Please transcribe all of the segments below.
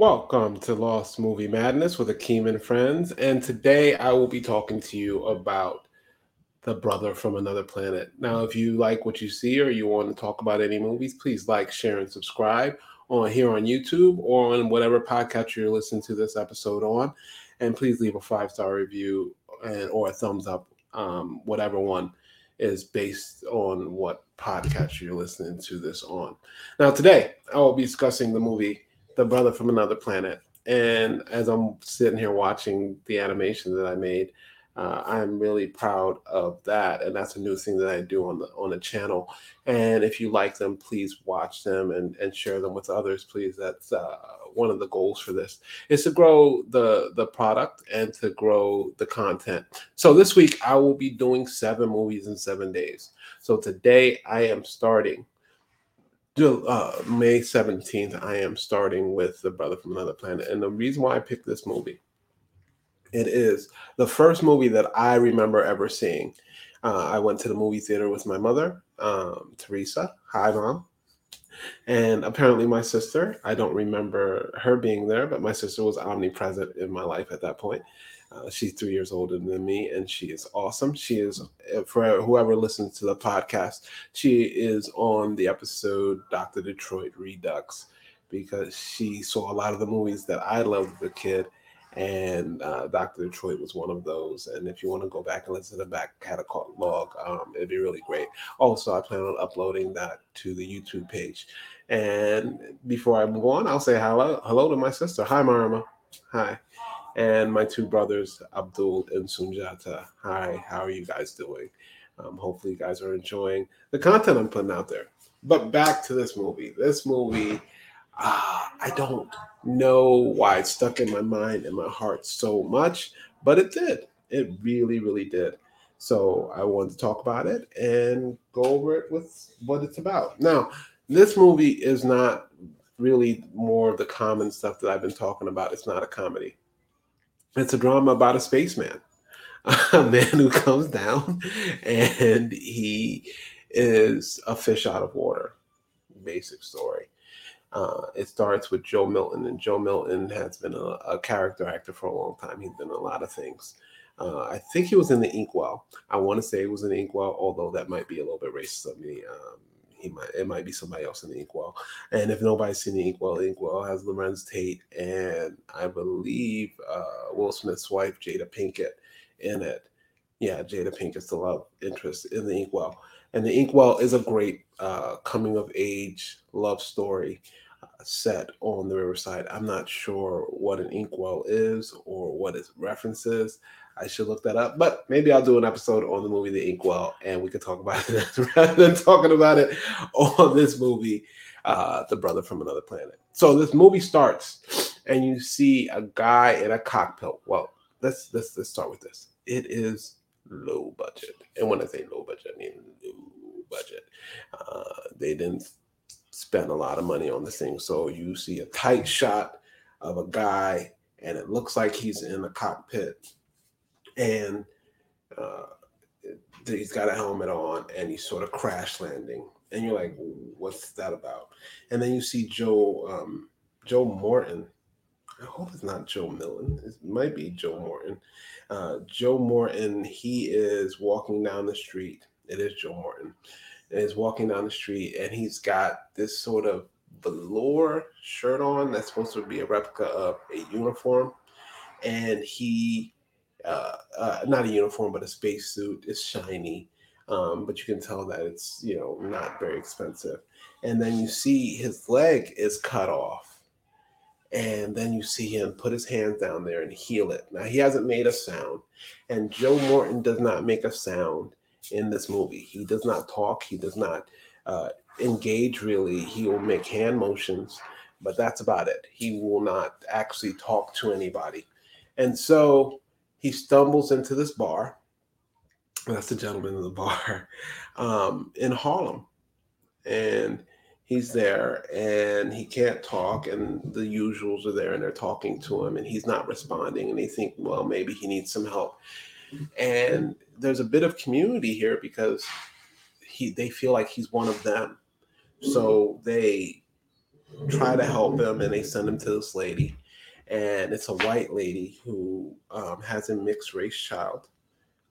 Welcome to Lost Movie Madness with Akeem and friends. And today I will be talking to you about The Brother from Another Planet. Now, if you like what you see or you want to talk about any movies, please like, share, and subscribe on here on YouTube or on whatever podcast you're listening to this episode on. And please leave a five star review and or a thumbs up, um, whatever one is based on what podcast you're listening to this on. Now, today I will be discussing the movie The Brother from Another Planet. And as I'm sitting here watching the animation that I made, uh, I'm really proud of that, and that's a new thing that I do on the on the channel. And if you like them, please watch them and and share them with others, please. That's uh, one of the goals for this is to grow the the product and to grow the content. So this week I will be doing seven movies in seven days. So today I am starting. Uh, May 17th, I am starting with The Brother from Another Planet. And the reason why I picked this movie it is the first movie that I remember ever seeing. Uh, I went to the movie theater with my mother, um, Teresa. Hi, mom. And apparently, my sister, I don't remember her being there, but my sister was omnipresent in my life at that point. Uh, she's three years older than me, and she is awesome. She is, uh, for whoever listens to the podcast, she is on the episode Dr. Detroit Redux because she saw a lot of the movies that I loved as a kid and uh, Dr. Detroit was one of those. And if you want to go back and listen to the back catalog, um, it'd be really great. Also, I plan on uploading that to the YouTube page. And before I move on, I'll say hello, hello to my sister. Hi, Marama. Hi. And my two brothers, Abdul and Sunjata. Hi, how are you guys doing? Um, hopefully, you guys are enjoying the content I'm putting out there. But back to this movie. This movie uh, I don't know why it stuck in my mind and my heart so much, but it did. It really, really did. So I wanted to talk about it and go over it with what it's about. Now, this movie is not really more of the common stuff that I've been talking about. It's not a comedy. It's a drama about a spaceman, a man who comes down and he is a fish out of water. Basic story. Uh, it starts with Joe Milton, and Joe Milton has been a, a, character actor for a long time. He's been a lot of things. Uh, I think he was in the Inkwell. I want to say he was in the Inkwell, although that might be a little bit racist of me. Um, he might it might be somebody else in the Inkwell. And if nobody's seen the Inkwell, Inkwell has Larenz Tate and I believe uh, Will Smith's wife Jada Pinkett in it. Yeah, Jada Pinkett's the love interest in the Inkwell. And the Inkwell is a great uh, coming of age love story uh, set on the Riverside. I'm not sure what an inkwell is or what its references. I should look that up, but maybe I'll do an episode on the movie The Inkwell and we could talk about it rather than talking about it on this movie, uh, The Brother from Another Planet. So this movie starts and you see a guy in a cockpit. Well, let's let's let's start with this. It is low budget, and when I say low budget, I mean low budget. Uh, they didn't spend a lot of money on this thing. So you see a tight shot of a guy, and it looks like he's in a cockpit, and uh, he's got a helmet on, and he's sort of crash landing, and you're like, "What's that about?" And then you see Joe um, Joe Morton. I hope it's not Joe millen It might be Joe Morton. Uh, Joe Morton. He is walking down the street. It is Joe Morton is walking down the street and he's got this sort of velour shirt on that's supposed to be a replica of a uniform. And he, uh, uh, not a uniform, but a spacesuit It's shiny. Um, but you can tell that it's, you know, not very expensive. And then you see his leg is cut off. And then you see him put his hands down there and heal it. Now, he hasn't made a sound. And Joe Morton does not make a sound in this movie. He does not talk. He does not uh, engage really. He will make hand motions, but that's about it. He will not actually talk to anybody. And so he stumbles into this bar. That's the gentleman in the bar um, in Harlem. And he's there and he can't talk and the usuals are there and they're talking to him and he's not responding and they think well maybe he needs some help and there's a bit of community here because he they feel like he's one of them so they try to help him, and they send him to this lady, and it's a white lady who um, has a mixed race child.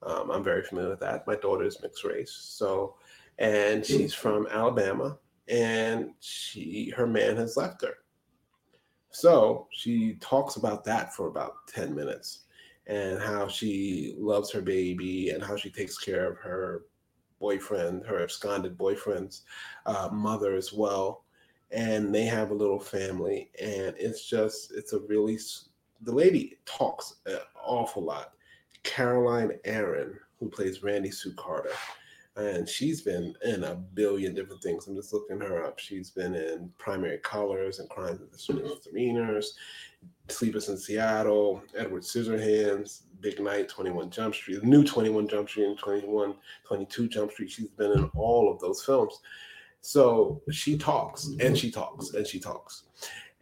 Um, I'm very familiar with that. My daughter is mixed race, so and she's from Alabama, and she her man has left her. So she talks about that for about 10 minutes and how she loves her baby and how she takes care of her boyfriend, her absconded boyfriend's uh, mother as well. And they have a little family. And it's just, it's a really, the lady talks an awful lot. Caroline Aaron, who plays Randy Sue Carter, and she's been in a billion different things. I'm just looking her up. She's been in Primary Colors and Crimes of the Misdemeanors, Sleepless in Seattle, Edward Scissorhands, Big Night, 21 Jump Street, new 21 Jump Street, and 21, 22 Jump Street. She's been in all of those films. So she talks and she talks and she talks.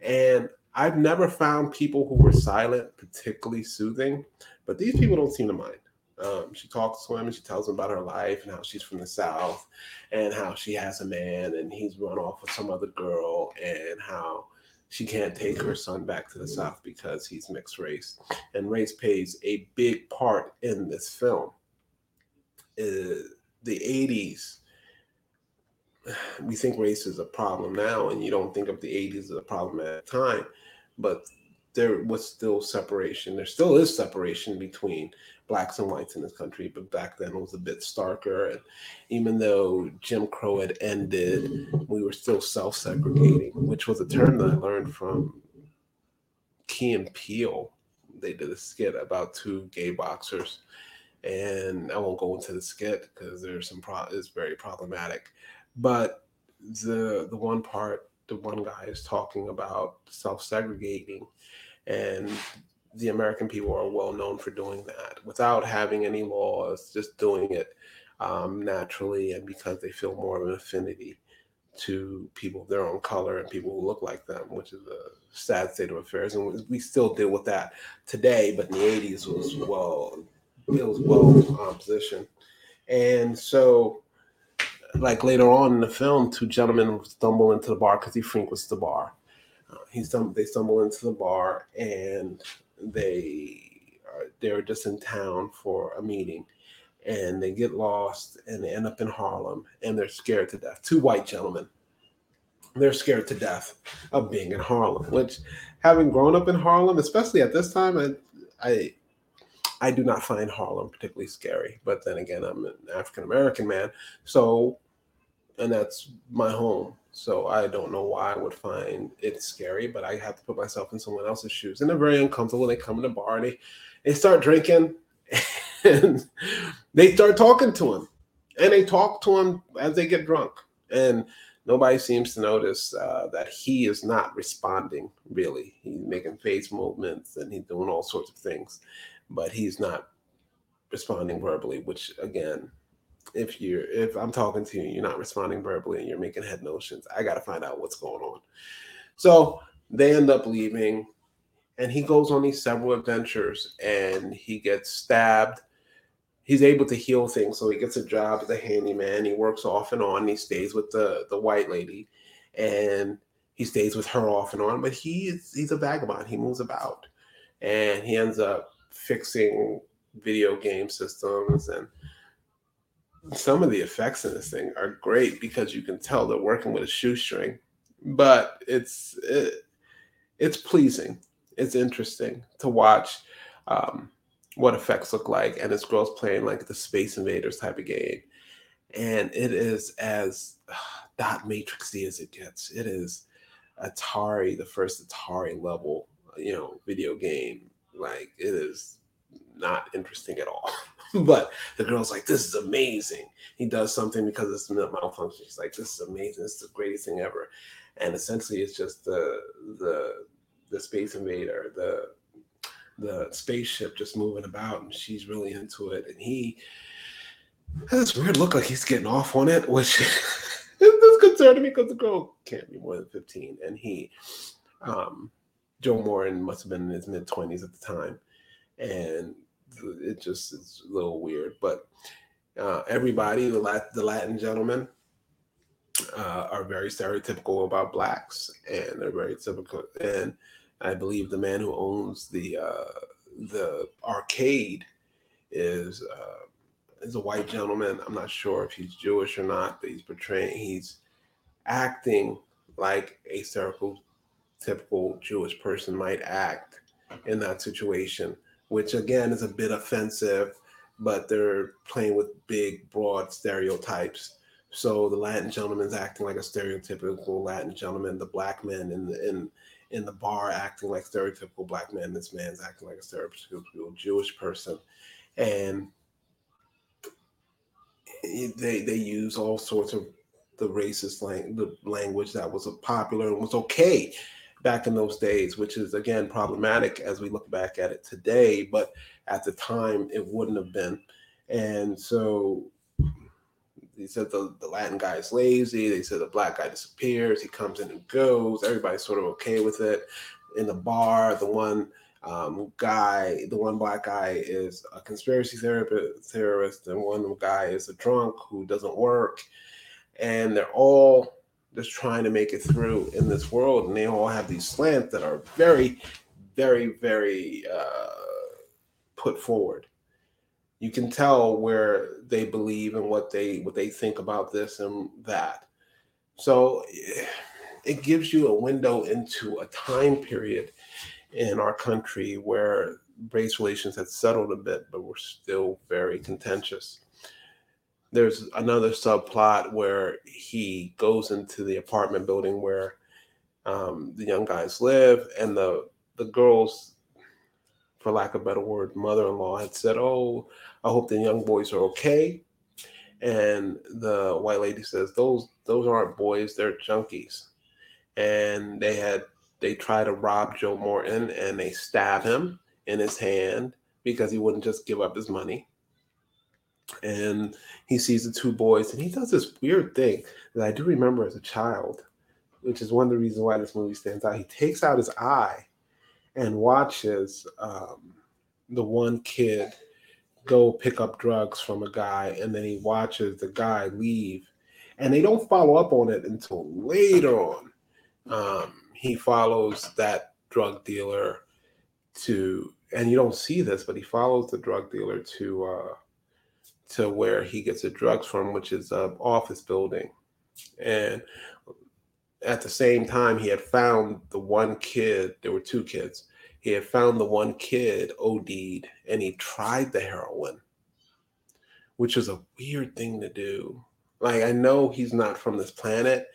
And I've never found people who were silent particularly soothing, but these people don't seem to mind. Um, she talks to him and she tells him about her life and how she's from the South and how she has a man and he's run off with some other girl and how she can't take her son back to the South because he's mixed race. And race plays a big part in this film. Uh, the 80s, we think race is a problem now, and you don't think of the 80s as a problem at the time, but there was still separation. There still is separation between blacks and whites in this country, but back then it was a bit starker. And even though Jim Crow had ended, we were still self segregating, which was a term that I learned from Key and Peele. They did a skit about two gay boxers. And I won't go into the skit because there's some pro it's very problematic. But the the one part, the one guy is talking about self-segregating and the American people are well known for doing that without having any laws, just doing it um, naturally and because they feel more of an affinity to people of their own color and people who look like them, which is a sad state of affairs. And we still deal with that today, but in the 80s was well, it was well um. And so, like later on in the film, two gentlemen stumble into the bar because he frequents the bar. Uh, he stum- they stumble into the bar and they are they're just in town for a meeting and they get lost and they end up in Harlem and they're scared to death. Two white gentlemen. They're scared to death of being in Harlem, which having grown up in Harlem, especially at this time, I I I do not find Harlem particularly scary. But then again, I'm an African American man, so and that's my home. So I don't know why I would find it scary, but I have to put myself in someone else's shoes. And they're very uncomfortable. They come in the bar and they, they start drinking and they start talking to him. And they talk to him as they get drunk. And nobody seems to notice uh, that he is not responding really. He's making face movements and he's doing all sorts of things, but he's not responding verbally, which again if you're if I'm talking to you, you're not responding verbally and you're making head notions. I got to find out what's going on. So they end up leaving, and he goes on these several adventures, and he gets stabbed. He's able to heal things, so he gets a job as a handyman. He works off and on. He stays with the the white lady, and he stays with her off and on. But he's he's a vagabond. He moves about, and he ends up fixing video game systems and some of the effects in this thing are great because you can tell they're working with a shoestring, but it's it, it's pleasing. It's interesting to watch um, what effects look like, and this girl's playing like the Space Invaders type of game, and it is as uh, dot matrixy as it gets. It is Atari, the first Atari level, you know, video game. Like it is not interesting at all. but the girl's like, this is amazing. He does something because it's malfunction. She's like, this is amazing. This is the greatest thing ever. And essentially, it's just the the the space invader, the the spaceship just moving about, and she's really into it. And he has this weird look like he's getting off on it, which is concerning me because the girl can't be more than 15. And he, um, Joe Morton must have been in his mid 20s at the time. And it just is a little weird. But uh, everybody, the Latin, the Latin gentleman, uh, are very stereotypical about blacks, and they're very typical. And I believe the man who owns the uh, the arcade is uh, is a white gentleman. I'm not sure if he's Jewish or not, but he's portraying he's acting like a stereotypical typical Jewish person might act in that situation, which again is a bit offensive, but they're playing with big, broad stereotypes. So the Latin gentleman's acting like a stereotypical Latin gentleman, the black man in the in in the bar acting like stereotypical black man, this man's acting like a stereotypical Jewish person. And they they use all sorts of the racist lang- the language that was popular and was okay back in those days, which is again problematic as we look back at it today. But at the time, it wouldn't have been. And so he said the, the Latin guy is lazy. They said the black guy disappears. He comes in and goes. Everybody's sort of okay with it. In the bar, the one um, guy, the one black guy is a conspiracy theorist, and one guy is a drunk who doesn't work. And they're all just trying to make it through in this world, and they all have these slants that are very, very, very uh, put forward. You can tell where they believe and what they what they think about this and that. So it gives you a window into a time period in our country where race relations had settled a bit, but were still very contentious there's another subplot where he goes into the apartment building where um, the young guys live, and the the girls, for lack of a better word, mother-in-law had said, "Oh, I hope the young boys are okay." And the white lady says, "Those those aren't boys; they're junkies." And they had they try to rob Joe Morton, and they stab him in his hand because he wouldn't just give up his money and he sees the two boys and he does this weird thing that I do remember as a child, which is one of the reasons why this movie stands out. He takes out his eye and watches um, the one kid go pick up drugs from a guy, and then he watches the guy leave, and they don't follow up on it until later on. Um, he follows that drug dealer to, and you don't see this, but he follows the drug dealer to. Uh, to where he gets the drugs from, which is an office building. And at the same time, he had found the one kid, there were two kids. He had found the one kid OD'd and he tried the heroin, which is a weird thing to do. Like, I know he's not from this planet,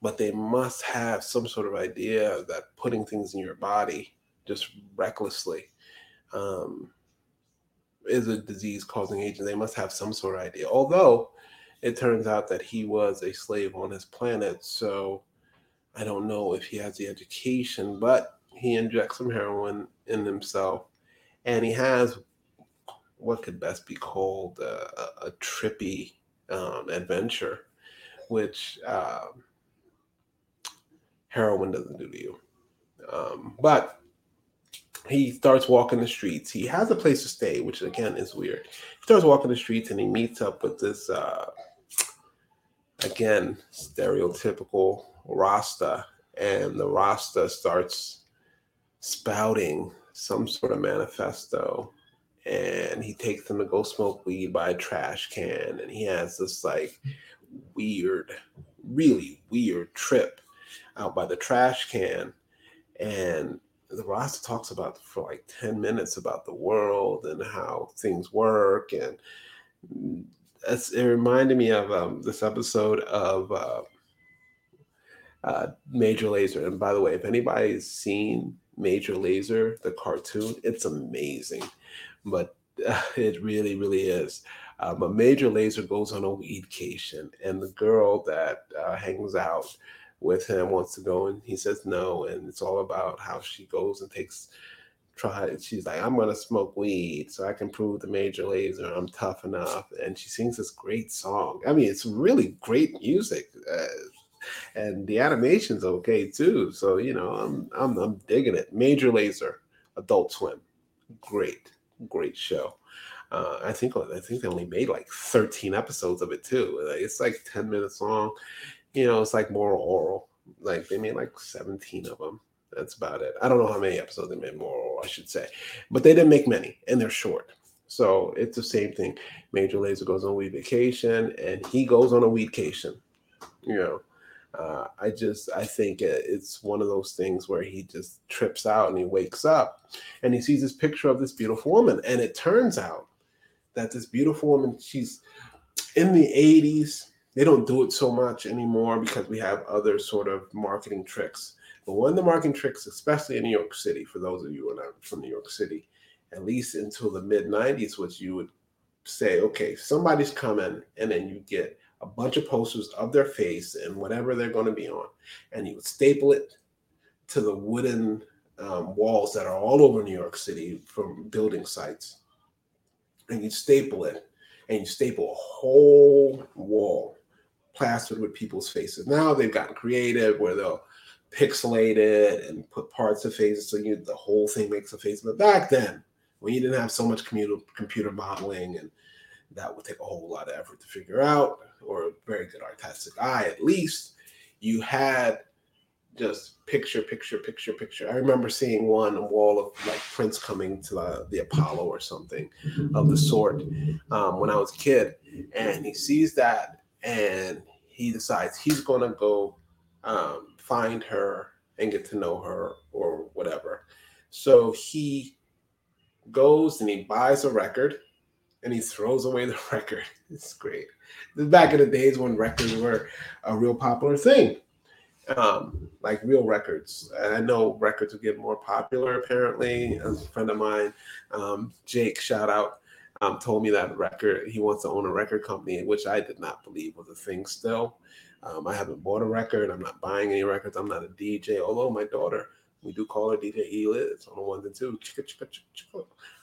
but they must have some sort of idea that putting things in your body just recklessly um, is a disease causing agent. They must have some sort of idea. Although it turns out that he was a slave on his planet. So I don't know if he has the education, but he injects some heroin in himself. And he has what could best be called a, a, trippy um, adventure, which uh, heroin doesn't do to you. Um, but he starts walking the streets. He has a place to stay, which again is weird. He starts walking the streets and he meets up with this, uh, again, stereotypical Rasta. And the Rasta starts spouting some sort of manifesto. And he takes them to go smoke weed by a trash can. And he has this like weird, really weird trip out by the trash can. And the Rasta talks about for like 10 minutes about the world and how things work. And it reminded me of um, this episode of uh, uh, Major Lazer And by the way, if anybody's seen Major Lazer the cartoon, it's amazing. But uh, it really, really is. Um, a Major Lazer goes on a weedcation, and the girl that uh, hangs out with him wants to go and he says no and it's all about how she goes and takes try she's like i'm gonna smoke weed so i can prove the major lazer i'm tough enough and she sings this great song. I mean it's really great music uh, and the animation's okay too so you know i'm i'm, I'm digging it. Major Lazer adult swim great great show. Uh, I think I think they only made like 13 episodes of it too. It's like 10 minutes long you know, it's like more oral. Like they made like 17 of them. That's about it. I don't know how many episodes they made more, I should say, but they didn't make many, and they're short. So it's the same thing. Major Lazer goes on a weed vacation, and he goes on a weedcation. You know, uh, I just I think it's one of those things where he just trips out and he wakes up, and he sees this picture of this beautiful woman, and it turns out that this beautiful woman, she's in the 80s. They don't do it so much anymore because we have other sort of marketing tricks but one of the marketing tricks, especially in New York City, for those of you who are from New York City, at least until the mid 90s, was you would say, okay, somebody's coming, and then you get a bunch of posters of their face and whatever they're going to be on, and you would staple it to the wooden um, walls that are all over New York City from building sites. And you staple it, and you staple a whole wall plastered with people's faces. Now they've gotten creative where they'll pixelate it and put parts of faces so you the whole thing makes a face. But back then, when you didn't have so much computer computer modeling and that would take a whole lot of effort to figure out, or a very good artistic eye at least, you had just picture, picture, picture, picture. I remember seeing one wall of like Prince coming to the, the Apollo or something of the sort um, when I was a kid, and he sees that and he decides he's going to go um, find her and get to know her or whatever. So he goes and he buys a record and he throws away the record. It's great. Back in the days when records were a real popular thing, um, like real records. And I know records would get more popular apparently. a friend of mine, um, Jake, shout out, um, told me that record he wants to own a record company, which I did not believe was a thing still. Um, I haven't bought a record. I'm not buying any records. I'm not a DJ. Although my daughter, we do call her DJ Eliz on the ones and two.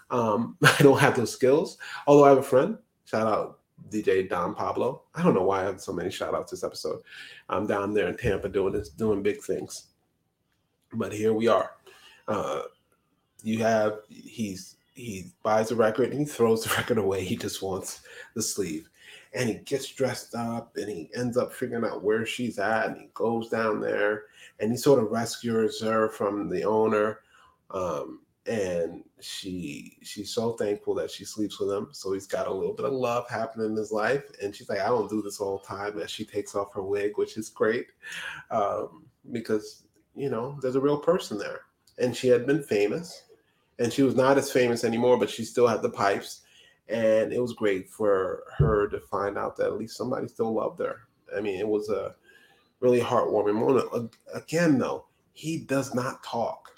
Um, I don't have those skills. Although I have a friend. Shout out DJ Don Pablo. I don't know why I have so many shout outs this episode. I'm down there in Tampa doing this, doing big things. But here we are. Uh, you have he's he buys a record and he throws the record away. He just wants the sleeve. And he gets dressed up and he ends up figuring out where she's at and he goes down there and he sort of rescues her from the owner. Um, and she she's so thankful that she sleeps with him. So he's got a little bit of love happening in his life. And she's like i don't do this all the time. As she takes off her wig which is great um, because you know there's a real person there. And she had been famous and she was not as famous anymore but she still had the pipes and it was great for her to find out that at least somebody still loved her. I mean, it was a really heartwarming moment. Again, though, he does not talk.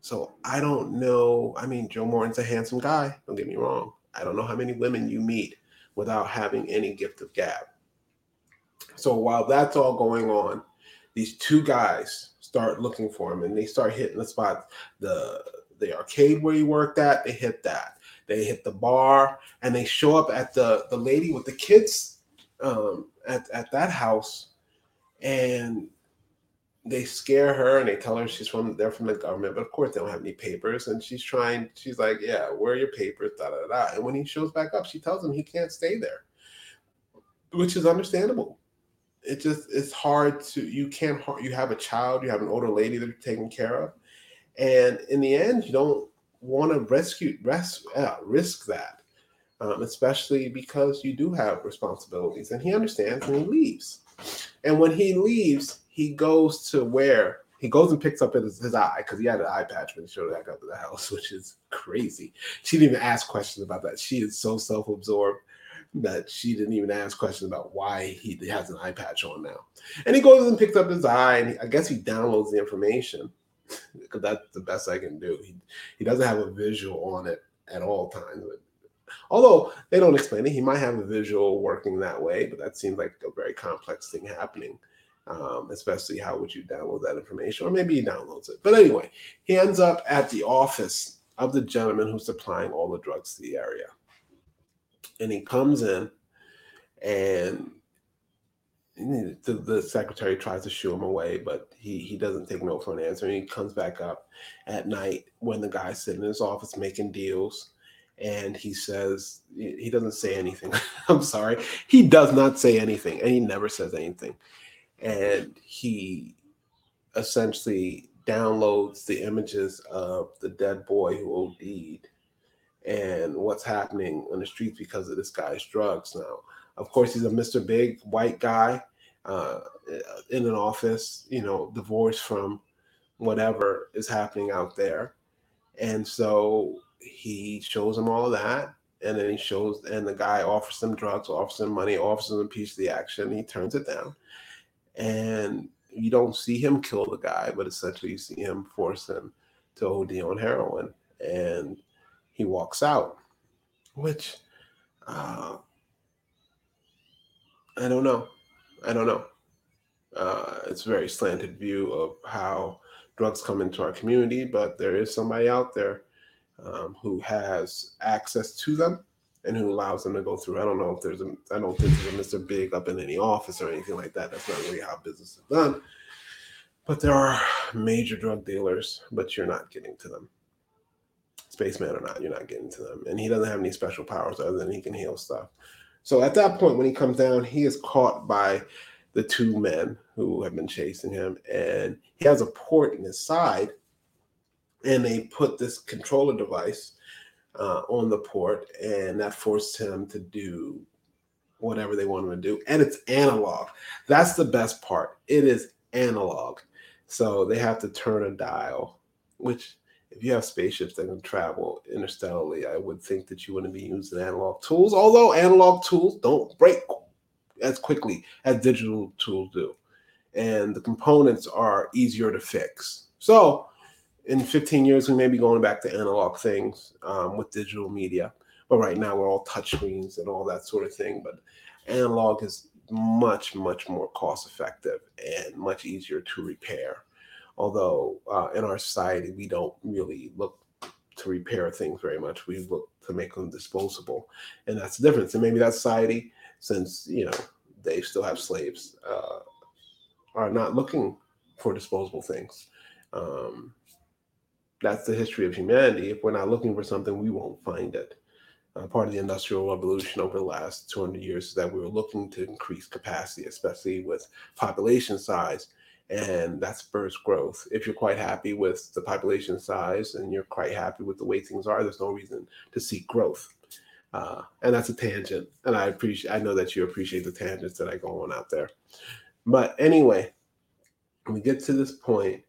So I don't know. I mean, Joe Morton's a handsome guy. Don't get me wrong. I don't know how many women you meet without having any gift of gab. So while that's all going on, these two guys start looking for him and they start hitting the spot. The the arcade where he worked at, they hit that. They hit the bar and they show up at the the lady with the kids um, at at that house, and they scare her and they tell her she's from they're from the government, but of course they don't have any papers. And she's trying, she's like, Yeah, where are your papers? Da da da. And when he shows back up, she tells him he can't stay there, which is understandable. It just it's hard to you can't you have a child, you have an older lady that you're taking care of, and in the end, you don't want to rescue res, uh, risk that, um, especially because you do have responsibilities. And he understands and he leaves. And when he leaves, he goes to where he goes and picks up his, his eye because he had an eye patch when he showed back up to the house, which is crazy. She didn't even ask questions about that. She is so self-absorbed that she didn't even ask questions about why he has an eye patch on now. And he goes and picks up his eye, and I guess he downloads the information because that's the best I can do. He he doesn't have a visual on it at all times. Although they don't explain it, he might have a visual working that way, but that seems like a very complex thing happening. Um, especially how would you download that information, or maybe he downloads it. But anyway, he ends up at the office of the gentleman who's supplying all the drugs to the area, and he comes in and the, the secretary tries to shoo him away, but he, he doesn't take no for an answer. And he comes back up at night when the guy's sitting in his office making deals. And he says, he doesn't say anything. I'm sorry. He does not say anything. And he never says anything. and he essentially downloads the images of the dead boy who OD'd and what's happening on the streets because of this guy's drugs now. Of course, he's a Mr. Big white guy uh, in an office, you know, divorced from whatever is happening out there. And so he shows him all that. And then he shows, and the guy offers him drugs, offers him money, offers him a piece of the action. He turns it down. And you don't see him kill the guy, but essentially you see him force him to OD on heroin. And he walks out, which uh, I don't know. I don't know. Uh, it's a very slanted view of how drugs come into our community, but there is somebody out there um, who has access to them and who allows them to go through. I don't know if there's a, I don't think there's a Mr. Big up in any office or anything like that. That's not really how business is done. But there are major drug dealers, but you're not getting to them. Spaceman or not, you're not getting to them. And he doesn't have any special powers other than he can heal stuff. So at that point, when he comes down, he is caught by the two men who have been chasing him, and he has a port in his side, and they put this controller device uh, on the port, and that forced him to do whatever they want him to do, and it's analog. That's the best part. It is analog, so they have to turn a dial, which if you have spaceships that can travel interstellarly, I would think that you wouldn't be using analog tools. Although analog tools don't break as quickly as digital tools do, and the components are easier to fix. So, in 15 years, we may be going back to analog things um, with digital media. But right now, we're all touchscreens and all that sort of thing. But analog is much, much more cost effective and much easier to repair although uh, in our society we don't really look to repair things very much. We look to make them disposable. And that's the difference. And maybe that society since you know they still have slaves uh, are not looking for disposable things. Um, that's the history of humanity. If we're not looking for something we won't find it. Uh, part of the industrial revolution over the last 200 years is that we were looking to increase capacity especially with population size and that spurs growth. If you're quite happy with the population size and you're quite happy with the way things are, there's no reason to seek growth. Uh, and that's a tangent, and I appreciate. I know that you appreciate the tangents that I go on out there. But anyway, we get to this point,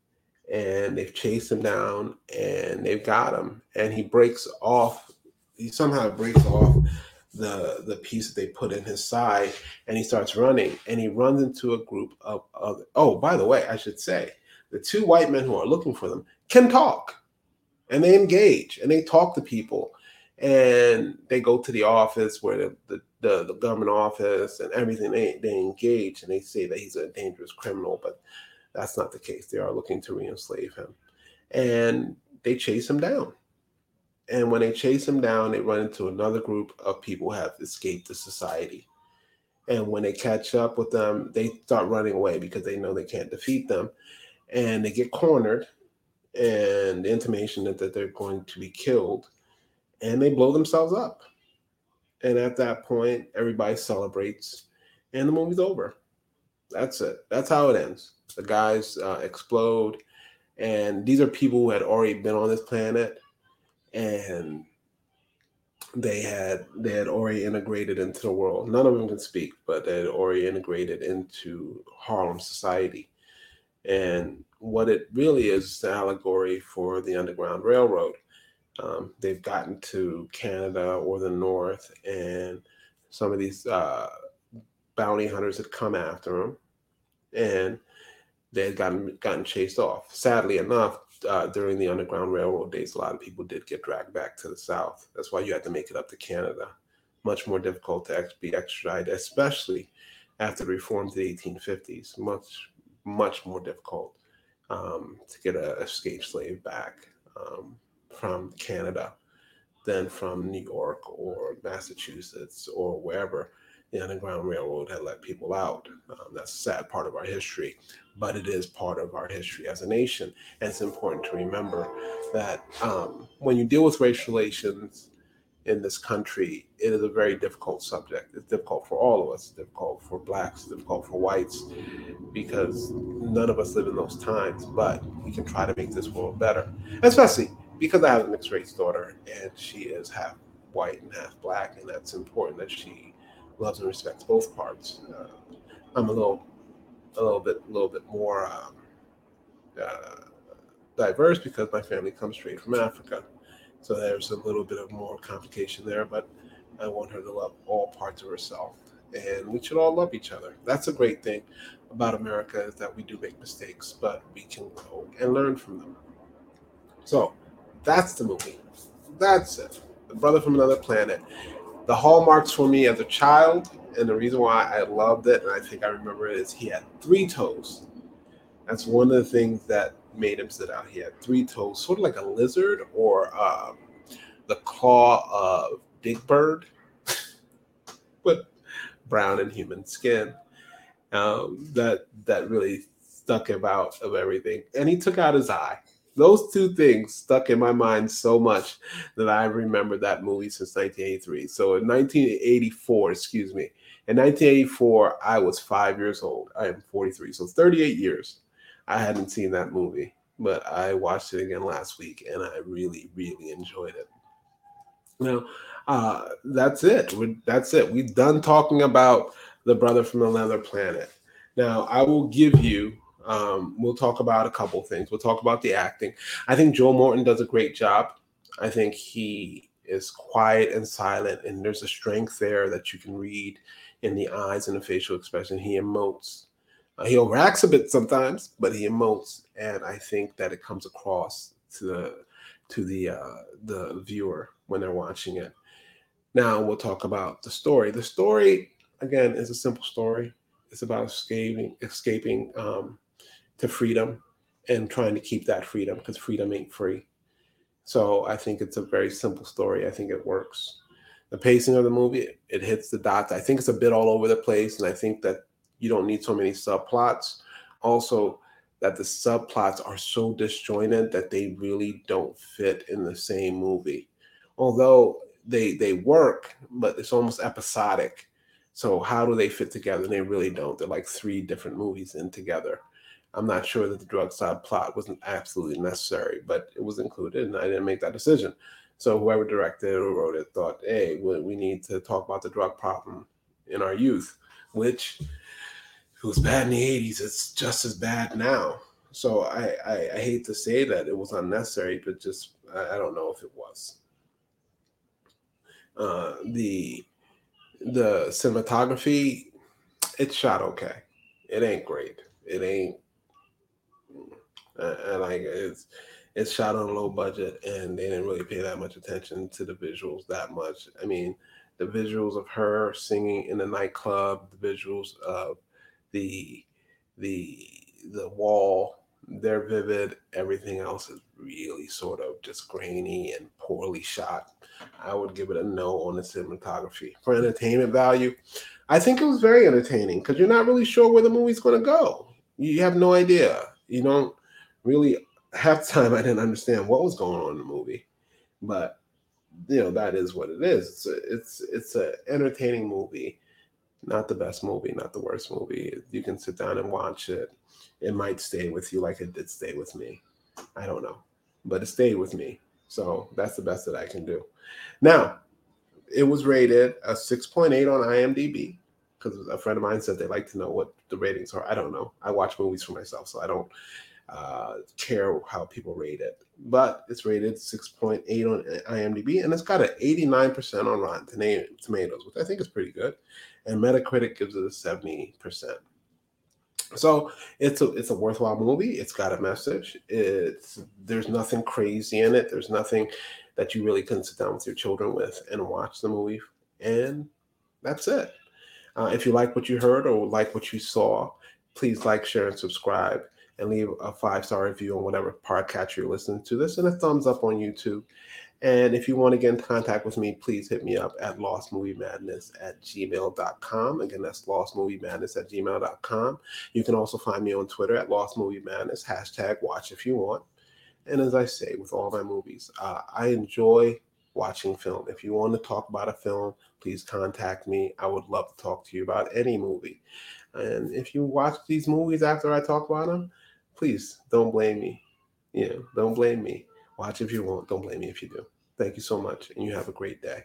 and they've chased him down, and they've got him, and he breaks off. He somehow breaks off the the piece that they put in his side and he starts running and he runs into a group of other oh by the way i should say the two white men who are looking for them can talk and they engage and they talk to people and they go to the office where the, the, the, the government office and everything. They, they engage and they say that he's a dangerous criminal but that's not the case. They are looking to re-enslave him. And they chase him down and when they chase him down, they run into another group of people who have escaped the society. And when they catch up with them, they start running away because they know they can't defeat them. And they get cornered and the intimation that, that they're going to be killed. And they blow themselves up. And at that point, everybody celebrates and the movie's over. That's it. That's how it ends. The guys uh, explode. And these are people who had already been on this planet and they had they had already integrated into the world. None of them can speak, but they had already integrated into Harlem society. And what it really is, is an allegory for the Underground Railroad. Um, they've gotten to Canada or the North, and some of these uh, bounty hunters had come after them, and they had gotten gotten chased off. Sadly enough, uh, during the Underground Railroad days, a lot of people did get dragged back to the South. That's why you had to make it up to Canada. Much more difficult to ex- be extradited, especially after the reform to the 1850s. Much, much more difficult um, to get a escaped slave back um, from Canada than from New York or Massachusetts or wherever the Underground Railroad had let people out. Um, that's a sad part of our history but it is part of our history as a nation. And it's important to remember that um, when you deal with racial relations in this country, it is a very difficult subject. It's difficult for all of us. It's difficult for blacks, difficult for whites, because none of us live in those times. But we can try to make this world better, especially because I have a mixed race daughter and she is half white and half black, and that's important that she loves and respects both parts. Uh, I'm a little, a little bit, a little bit more um, uh, diverse because my family comes straight from Africa so there's a little bit of more complication there, but I want her to love all parts of herself. And we should all love each other. That's a great thing about America is that we do make mistakes, but we can grow and learn from them. So that's the movie. That's it. The Brother from Another Planet. The hallmarks for me as a child, and the reason why I loved it, and I think I remember it, is he had three toes. That's one of the things that made him sit out. He had three toes, sort of like a lizard or um, the claw of Big Bird, but brown and human skin. Um, that that really stuck him out of everything. And he took out his eye. Those two things stuck in my mind so much that I remember that movie since 1983. So in 1984, excuse me, in 1984, I was five years old. I am 43, so 38 years. I hadn't seen that movie, but I watched it again last week and I really, really enjoyed it. Now, uh, that's it. We're, that's it. We've done talking about the brother from another planet. Now, I will give you. Um, we'll talk about a couple things. We'll talk about the acting. I think Joe Morton does a great job. I think he is quiet and silent, and there's a strength there that you can read in the eyes and the facial expression. He emotes uh, he overacts a bit sometimes, but he emotes, and I think that it comes across to the to the uh, the viewer when they're watching it. Now we'll talk about the story. The story again is a simple story. It's about escaping escaping um, to freedom and trying to keep that freedom because freedom ain't free. So I think it's a very simple story. I think it works. The pacing of the movie, it hits the dots. I think it's a bit all over the place, and I think that you don't need so many subplots. Also, that the subplots are so disjointed that they really don't fit in the same movie. Although they they work, but it's almost episodic. So how do they fit together? And they really don't. They're like three different movies in together. I'm not sure that the drug subplot wasn't absolutely necessary, but it was included, and I didn't make that decision. So whoever directed or wrote it thought, hey, we need to talk about the drug problem in our youth, which it was bad in the 80s, it's just as bad now. So I, I, I hate to say that it was unnecessary, but just I, I don't know if it was. Uh, the the cinematography, it's shot okay. It ain't great. It ain't. And like it's it's shot on a low budget, and they didn't really pay that much attention to the visuals that much. I mean, the visuals of her singing in the nightclub, the visuals of the the the wall they're vivid. Everything else is really sort of just grainy and poorly shot. I would give it a no on the cinematography. For entertainment value i think it was very entertaining because you're not really sure where the movie's going to go. You have no idea. You don't really half the time i didn't understand what was going on in the movie but you know that is what it is it's a, it's it's an entertaining movie not the best movie, not the worst movie. You can sit down and watch it. It might stay with you like it did stay with me. I don't know, but it stayed with me. So that's the best that I can do. Now, it was rated a 6.8 on IMDb because a friend of mine said they like to know what the ratings are. I don't know. I watch movies for myself, so I don't uh, care how people rate it. But it's rated 6.8 on IMDb and it's got an 89% on Rotten Tomatoes, which I think is pretty good and Metacritic gives it a 70%. So it's a it's a worthwhile movie. It's got a message. It's there's nothing crazy in it. There's nothing that you really can sit down with your children with and watch the movie. And that's it. Uh, if you like what you heard or like what you saw, please like, share, and subscribe, and leave a five star review on whatever podcast you're listening to this, and a thumbs up on YouTube. And if you want to get in contact with me, please hit me up at lostmoviemadness at gmail.com. Again, that's lostmoviemadness at gmail.com. You can also find me on Twitter at lostmoviemadness, hashtag watch if you want. And as I say with all my movies, uh, I enjoy watching film. If you want to talk about a film, please contact me. I would love to talk to you about any movie. And if you watch these movies after I talk about them, please don't blame me. Know, don't blame me. Watch if you want. Don't blame me if you do. Thank you so much, and you have a great day.